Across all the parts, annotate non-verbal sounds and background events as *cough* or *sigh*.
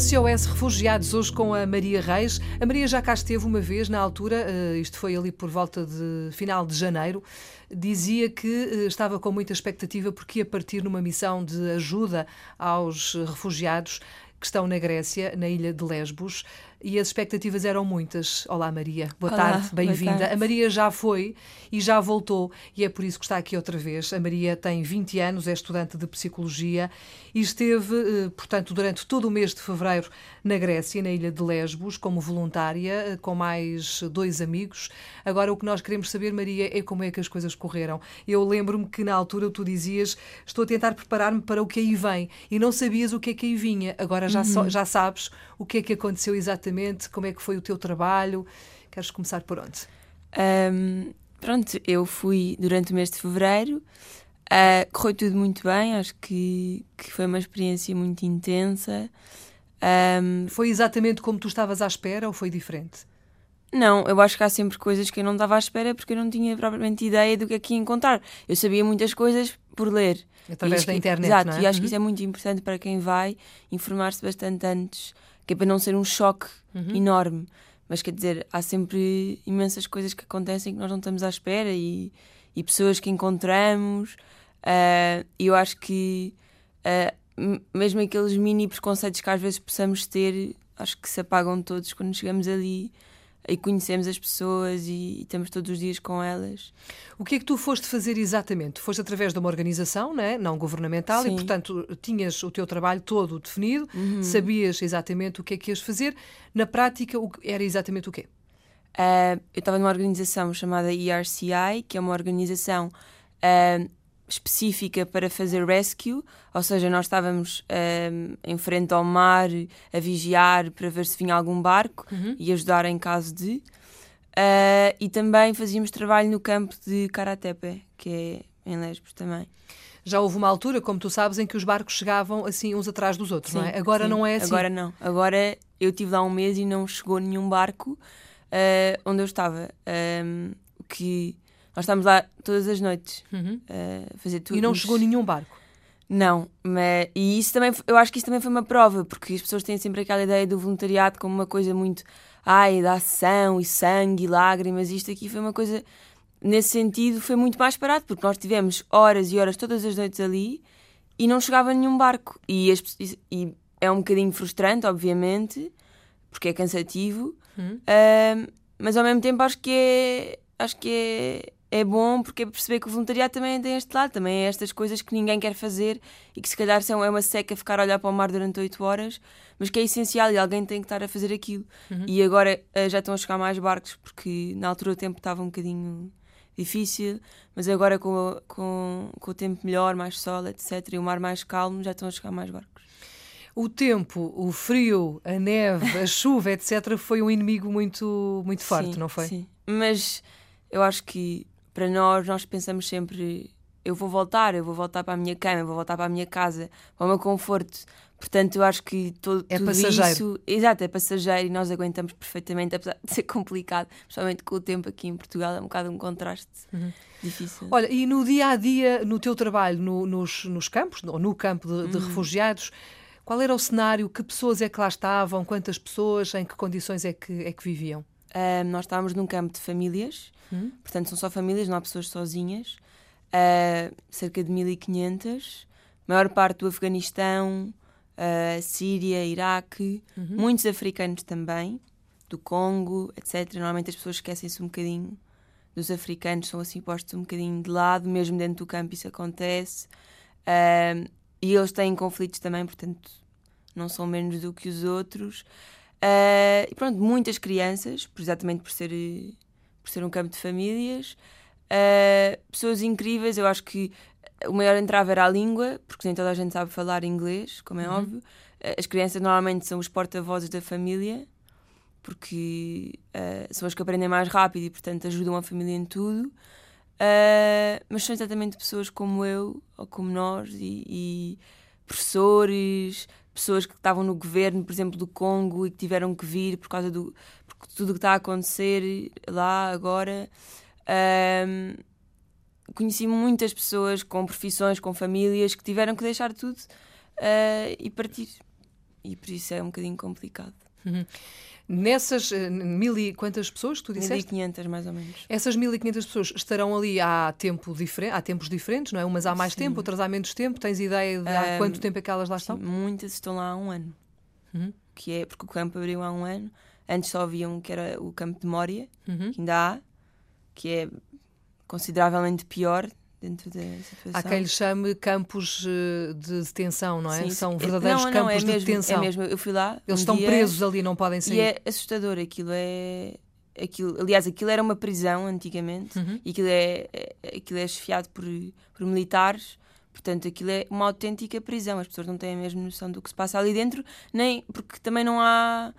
SOS Refugiados, hoje com a Maria Reis. A Maria já cá esteve uma vez, na altura, uh, isto foi ali por volta de final de janeiro, dizia que uh, estava com muita expectativa porque ia partir numa missão de ajuda aos refugiados que estão na Grécia, na ilha de Lesbos e as expectativas eram muitas. Olá, Maria. Boa Olá, tarde, bem-vinda. A Maria já foi e já voltou, e é por isso que está aqui outra vez. A Maria tem 20 anos, é estudante de psicologia e esteve, eh, portanto, durante todo o mês de fevereiro na Grécia, na ilha de Lesbos, como voluntária, eh, com mais dois amigos. Agora, o que nós queremos saber, Maria, é como é que as coisas correram. Eu lembro-me que na altura tu dizias: Estou a tentar preparar-me para o que aí vem, e não sabias o que é que aí vinha. Agora já, uhum. so, já sabes o que é que aconteceu exatamente exatamente? Como é que foi o teu trabalho? Queres começar por onde? Um, pronto, eu fui durante o mês de fevereiro, uh, correu tudo muito bem, acho que, que foi uma experiência muito intensa. Um, foi exatamente como tu estavas à espera ou foi diferente? Não, eu acho que há sempre coisas que eu não estava à espera porque eu não tinha propriamente ideia do que é que ia encontrar. Eu sabia muitas coisas por ler. Através da internet, Exato, é? e acho uhum. que isso é muito importante para quem vai informar-se bastante antes que é para não ser um choque uhum. enorme. Mas quer dizer, há sempre imensas coisas que acontecem que nós não estamos à espera e, e pessoas que encontramos. Uh, e eu acho que uh, mesmo aqueles mini preconceitos que às vezes possamos ter, acho que se apagam todos quando chegamos ali e conhecemos as pessoas e, e, estamos todos os dias com elas. O que é que tu foste fazer exatamente? Foste através de uma organização né? não governamental Sim. e, portanto, tinhas o teu trabalho todo definido, uhum. sabias exatamente o que é que ias fazer. Na prática, era exatamente o quê? Uh, eu estava numa organização chamada ERCI, que é uma organização uh, específica para fazer rescue, ou seja, nós estávamos um, em frente ao mar a vigiar para ver se vinha algum barco uhum. e ajudar em caso de. Uh, e também fazíamos trabalho no campo de Karatepe, que é em Lesbos também. Já houve uma altura, como tu sabes, em que os barcos chegavam assim uns atrás dos outros, sim, não é? Agora sim. não é assim. Agora não. Agora eu tive lá um mês e não chegou nenhum barco uh, onde eu estava. Um, ehm, que nós estávamos lá todas as noites uhum. a fazer tudo. E não chegou nenhum barco? Não, mas e isso também, eu acho que isso também foi uma prova, porque as pessoas têm sempre aquela ideia do voluntariado como uma coisa muito, ai, da ação e sangue e lágrimas. Isto aqui foi uma coisa, nesse sentido, foi muito mais parado, porque nós tivemos horas e horas todas as noites ali e não chegava nenhum barco. E, as, e é um bocadinho frustrante, obviamente, porque é cansativo, uh, mas ao mesmo tempo acho que é, acho que é é bom porque é perceber que o voluntariado também tem este lado, também é estas coisas que ninguém quer fazer e que se calhar são, é uma seca ficar a olhar para o mar durante 8 horas, mas que é essencial e alguém tem que estar a fazer aquilo. Uhum. E agora uh, já estão a chegar mais barcos porque na altura o tempo estava um bocadinho difícil, mas agora com, com, com o tempo melhor, mais sol, etc., e o mar mais calmo, já estão a chegar mais barcos. O tempo, o frio, a neve, a chuva, etc., foi um inimigo muito, muito forte, sim, não foi? Sim, mas eu acho que para nós, nós pensamos sempre: eu vou voltar, eu vou voltar para a minha cama, eu vou voltar para a minha casa, para o meu conforto. Portanto, eu acho que todo, é tudo passageiro. isso. Exato, é passageiro e nós aguentamos perfeitamente, apesar de ser *laughs* complicado, principalmente com o tempo aqui em Portugal, é um bocado um contraste uhum. difícil. Olha, e no dia a dia, no teu trabalho no, nos, nos campos, ou no campo de, de uhum. refugiados, qual era o cenário? Que pessoas é que lá estavam? Quantas pessoas? Em que condições é que, é que viviam? Uh, nós estávamos num campo de famílias Hum? Portanto, são só famílias, não há pessoas sozinhas. Uh, cerca de 1500. Maior parte do Afeganistão, uh, Síria, Iraque. Uhum. Muitos africanos também, do Congo, etc. Normalmente as pessoas esquecem-se um bocadinho dos africanos, são assim postos um bocadinho de lado, mesmo dentro do campo isso acontece. Uh, e eles têm conflitos também, portanto, não são menos do que os outros. Uh, e pronto, muitas crianças, exatamente por ser por ser um campo de famílias. Uh, pessoas incríveis, eu acho que o maior entrave era a língua, porque nem toda a gente sabe falar inglês, como é uhum. óbvio. Uh, as crianças normalmente são os porta-vozes da família, porque são as que aprendem mais rápido e, portanto, ajudam a família em tudo. mas são exatamente pessoas como eu, ou como nós, e, e professores, pessoas que estavam no governo, por exemplo, do Congo e que tiveram que vir por causa do por tudo que está a acontecer lá agora. Um, conheci muitas pessoas com profissões, com famílias que tiveram que deixar tudo uh, e partir. e por isso é um bocadinho complicado. Uhum. Nessas uh, mil e quantas pessoas que tu disseste? 1500 mais ou menos. Essas 1500 pessoas estarão ali há, tempo diferente, há tempos diferentes, não é? Umas há mais Sim. tempo, outras há menos tempo. Tens ideia de há um, quanto tempo é que elas lá estão? muitas estão lá há um ano. Uhum. Que é porque o campo abriu há um ano. Antes só havia um que era o campo de Mória, uhum. que ainda há, que é consideravelmente pior dentro da situação. Há quem lhe chame campos eh, de detenção, não é? Sim, São verdadeiros não, não, campos é de mesmo, detenção. É mesmo, eu fui lá. Eles um estão dia, presos ali, não podem sair. E é assustador, aquilo é. Aquilo, aliás, aquilo era uma prisão antigamente uhum. e aquilo é, é, aquilo é chefiado por, por militares. Portanto, aquilo é uma autêntica prisão. As pessoas não têm a mesma noção do que se passa ali dentro, nem porque também não há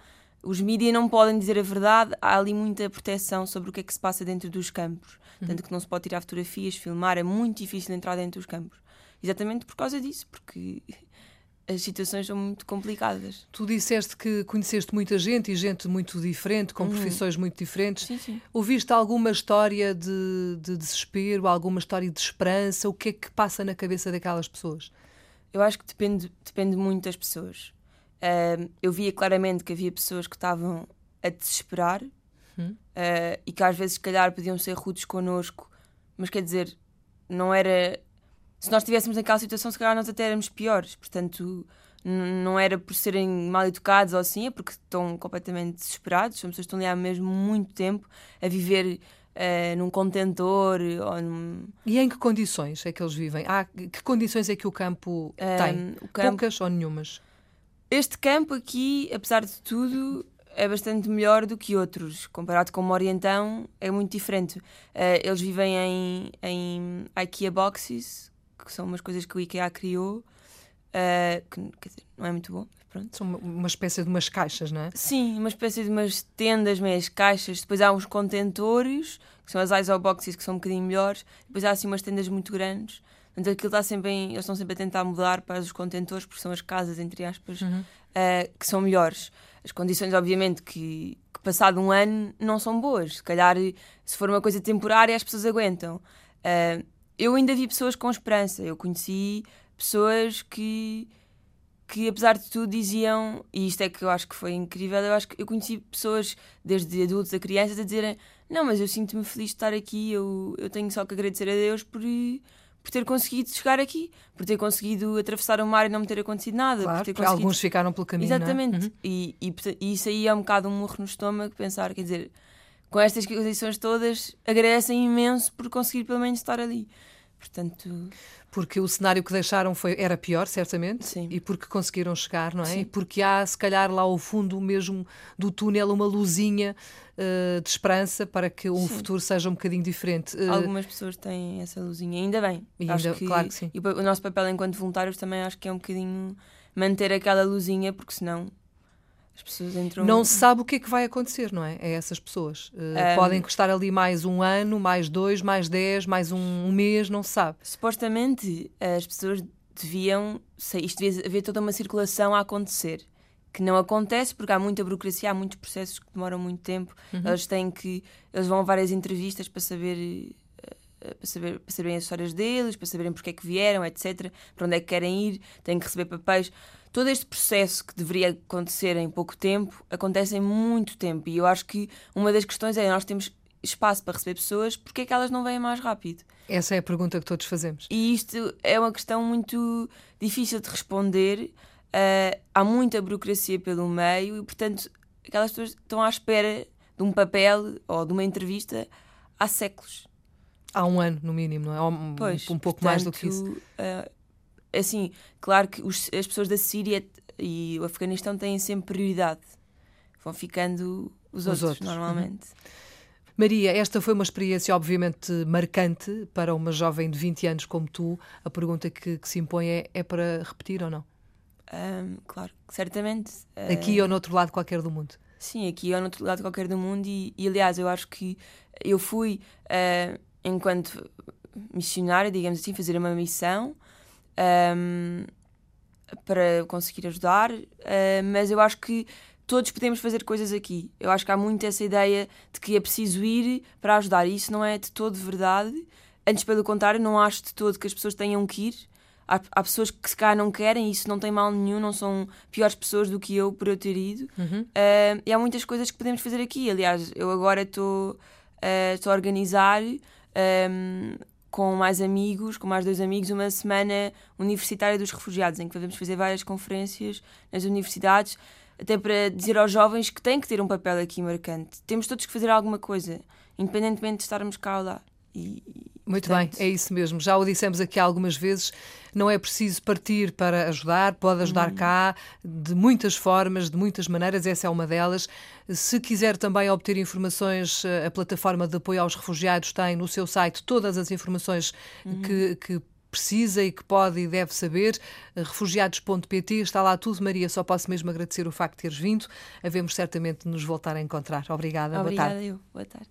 os mídias não podem dizer a verdade, há ali muita proteção sobre o que é que se passa dentro dos campos. Uhum. Tanto que não se pode tirar fotografias, filmar, é muito difícil entrar dentro dos campos. Exatamente por causa disso, porque *laughs* as situações são muito complicadas. Tu disseste que conheceste muita gente e gente muito diferente, com uhum. profissões muito diferentes. Sim, sim. Ouviste alguma história de, de desespero, alguma história de esperança? O que é que passa na cabeça daquelas pessoas? Eu acho que depende, depende muito das pessoas. Uh, eu via claramente que havia pessoas que estavam a desesperar uh, e que às vezes, se calhar, podiam ser rudes connosco, mas quer dizer, não era. Se nós estivéssemos naquela situação, se calhar nós até éramos piores. Portanto, não era por serem mal educados ou assim, é porque estão completamente desesperados. São pessoas que estão ali há mesmo muito tempo a viver Uh, num contentor ou num... E em que condições é que eles vivem? Há, que condições é que o campo tem? O campo... Poucas ou nenhumas? Este campo aqui, apesar de tudo, é bastante melhor do que outros. Comparado com o Orientão, é muito diferente. Uh, eles vivem em, em IKEA boxes, que são umas coisas que o IKEA criou, uh, que quer dizer, não é muito bom, mas pronto. São uma, uma espécie de umas caixas, não é? Sim, uma espécie de umas tendas, meias caixas. Depois há uns contentores, que são as ISO boxes, que são um bocadinho melhores. Depois há assim umas tendas muito grandes. Portanto, aquilo está sempre em, eles estão sempre a tentar mudar para os contentores, porque são as casas, entre aspas, uhum. uh, que são melhores. As condições, obviamente, que, que, passado um ano não são boas. Se calhar, se for uma coisa temporária, as pessoas aguentam. Uh, eu ainda vi pessoas com esperança. Eu conheci pessoas que, que, apesar de tudo, diziam, e isto é que eu acho que foi incrível, eu acho que eu conheci pessoas, desde adultos a crianças, a dizerem: Não, mas eu sinto-me feliz de estar aqui, eu, eu tenho só que agradecer a Deus por por ter conseguido chegar aqui, por ter conseguido atravessar o mar e não me ter acontecido nada. Claro, por ter conseguido... alguns ficaram pelo caminho. É? Exatamente. É? Uhum. E, e, e, isso aí é um bocado um murro no estômago, pensar, quer dizer, com estas condições todas, agradecem imenso por conseguir pelo menos estar ali. Portanto, porque o cenário que deixaram foi, era pior, certamente, Sim. e porque conseguiram chegar, não é? Sim. E porque há, se calhar, lá ao fundo mesmo do túnel, uma luzinha uh, de esperança para que um sim. futuro seja um bocadinho diferente. Uh, Algumas pessoas têm essa luzinha, ainda bem. E ainda, que, claro que sim. E o nosso papel enquanto voluntários também acho que é um bocadinho manter aquela luzinha, porque senão as pessoas entram... Não se sabe o que é que vai acontecer, não é? A essas pessoas. Um... Podem estar ali mais um ano, mais dois, mais dez, mais um, um mês, não se sabe. Supostamente as pessoas deviam. Isto devia haver toda uma circulação a acontecer. Que não acontece porque há muita burocracia, há muitos processos que demoram muito tempo. Uhum. Eles têm que. Eles vão a várias entrevistas para saber eh, para, saber, para saberem as histórias deles, para saberem porque é que vieram, etc. Para onde é que querem ir, têm que receber papéis todo este processo que deveria acontecer em pouco tempo acontece em muito tempo. E eu acho que uma das questões é nós temos espaço para receber pessoas, porque é que elas não vêm mais rápido? Essa é a pergunta que todos fazemos. E isto é uma questão muito difícil de responder. Uh, há muita burocracia pelo meio e, portanto, aquelas pessoas estão à espera de um papel ou de uma entrevista há séculos. Há um ano, no mínimo, não é? Um, pois, um pouco portanto, mais do que isso. Uh, assim, claro que os, as pessoas da Síria e o Afeganistão têm sempre prioridade. Vão ficando os, os outros, outros, normalmente. Uhum. Maria, esta foi uma experiência obviamente marcante para uma jovem de 20 anos como tu. A pergunta que, que se impõe é, é para repetir ou não? Um, claro, certamente. Aqui uh... ou no outro lado qualquer do mundo? Sim, aqui ou no outro lado qualquer do mundo. E, e aliás, eu acho que eu fui, uh, enquanto missionária, digamos assim, fazer uma missão um, para conseguir ajudar, uh, mas eu acho que todos podemos fazer coisas aqui. Eu acho que há muito essa ideia de que é preciso ir para ajudar, e isso não é de todo verdade. Antes, pelo contrário, não acho de todo que as pessoas tenham que ir. há, há, pessoas que se cá não querem, e isso não tem mal nenhum, não são piores pessoas do que eu por eu ter ido. Uhum. Uh, e há muitas coisas que podemos fazer aqui. Aliás, eu agora estou uh, a organizar. Um, com mais amigos, com mais dois amigos, uma semana universitária dos refugiados, em que podemos fazer várias conferências nas universidades, até para dizer aos jovens que têm que ter um papel aqui marcante. Temos todos que fazer alguma coisa, independentemente de estarmos cá ou lá. E, Muito portanto... bem, é isso mesmo. Já o dissemos aqui algumas vezes. Não é preciso partir para ajudar, pode ajudar hum. cá de muitas formas, de muitas maneiras, essa é uma delas. Se quiser também obter informações, a plataforma de apoio aos refugiados tem no seu site todas as informações uhum. que, que precisa e que pode e deve saber. Refugiados.pt está lá tudo. Maria, só posso mesmo agradecer o facto de teres vindo. Havemos certamente de nos voltar a encontrar. Obrigada. Obrigada boa tarde. eu. Boa tarde.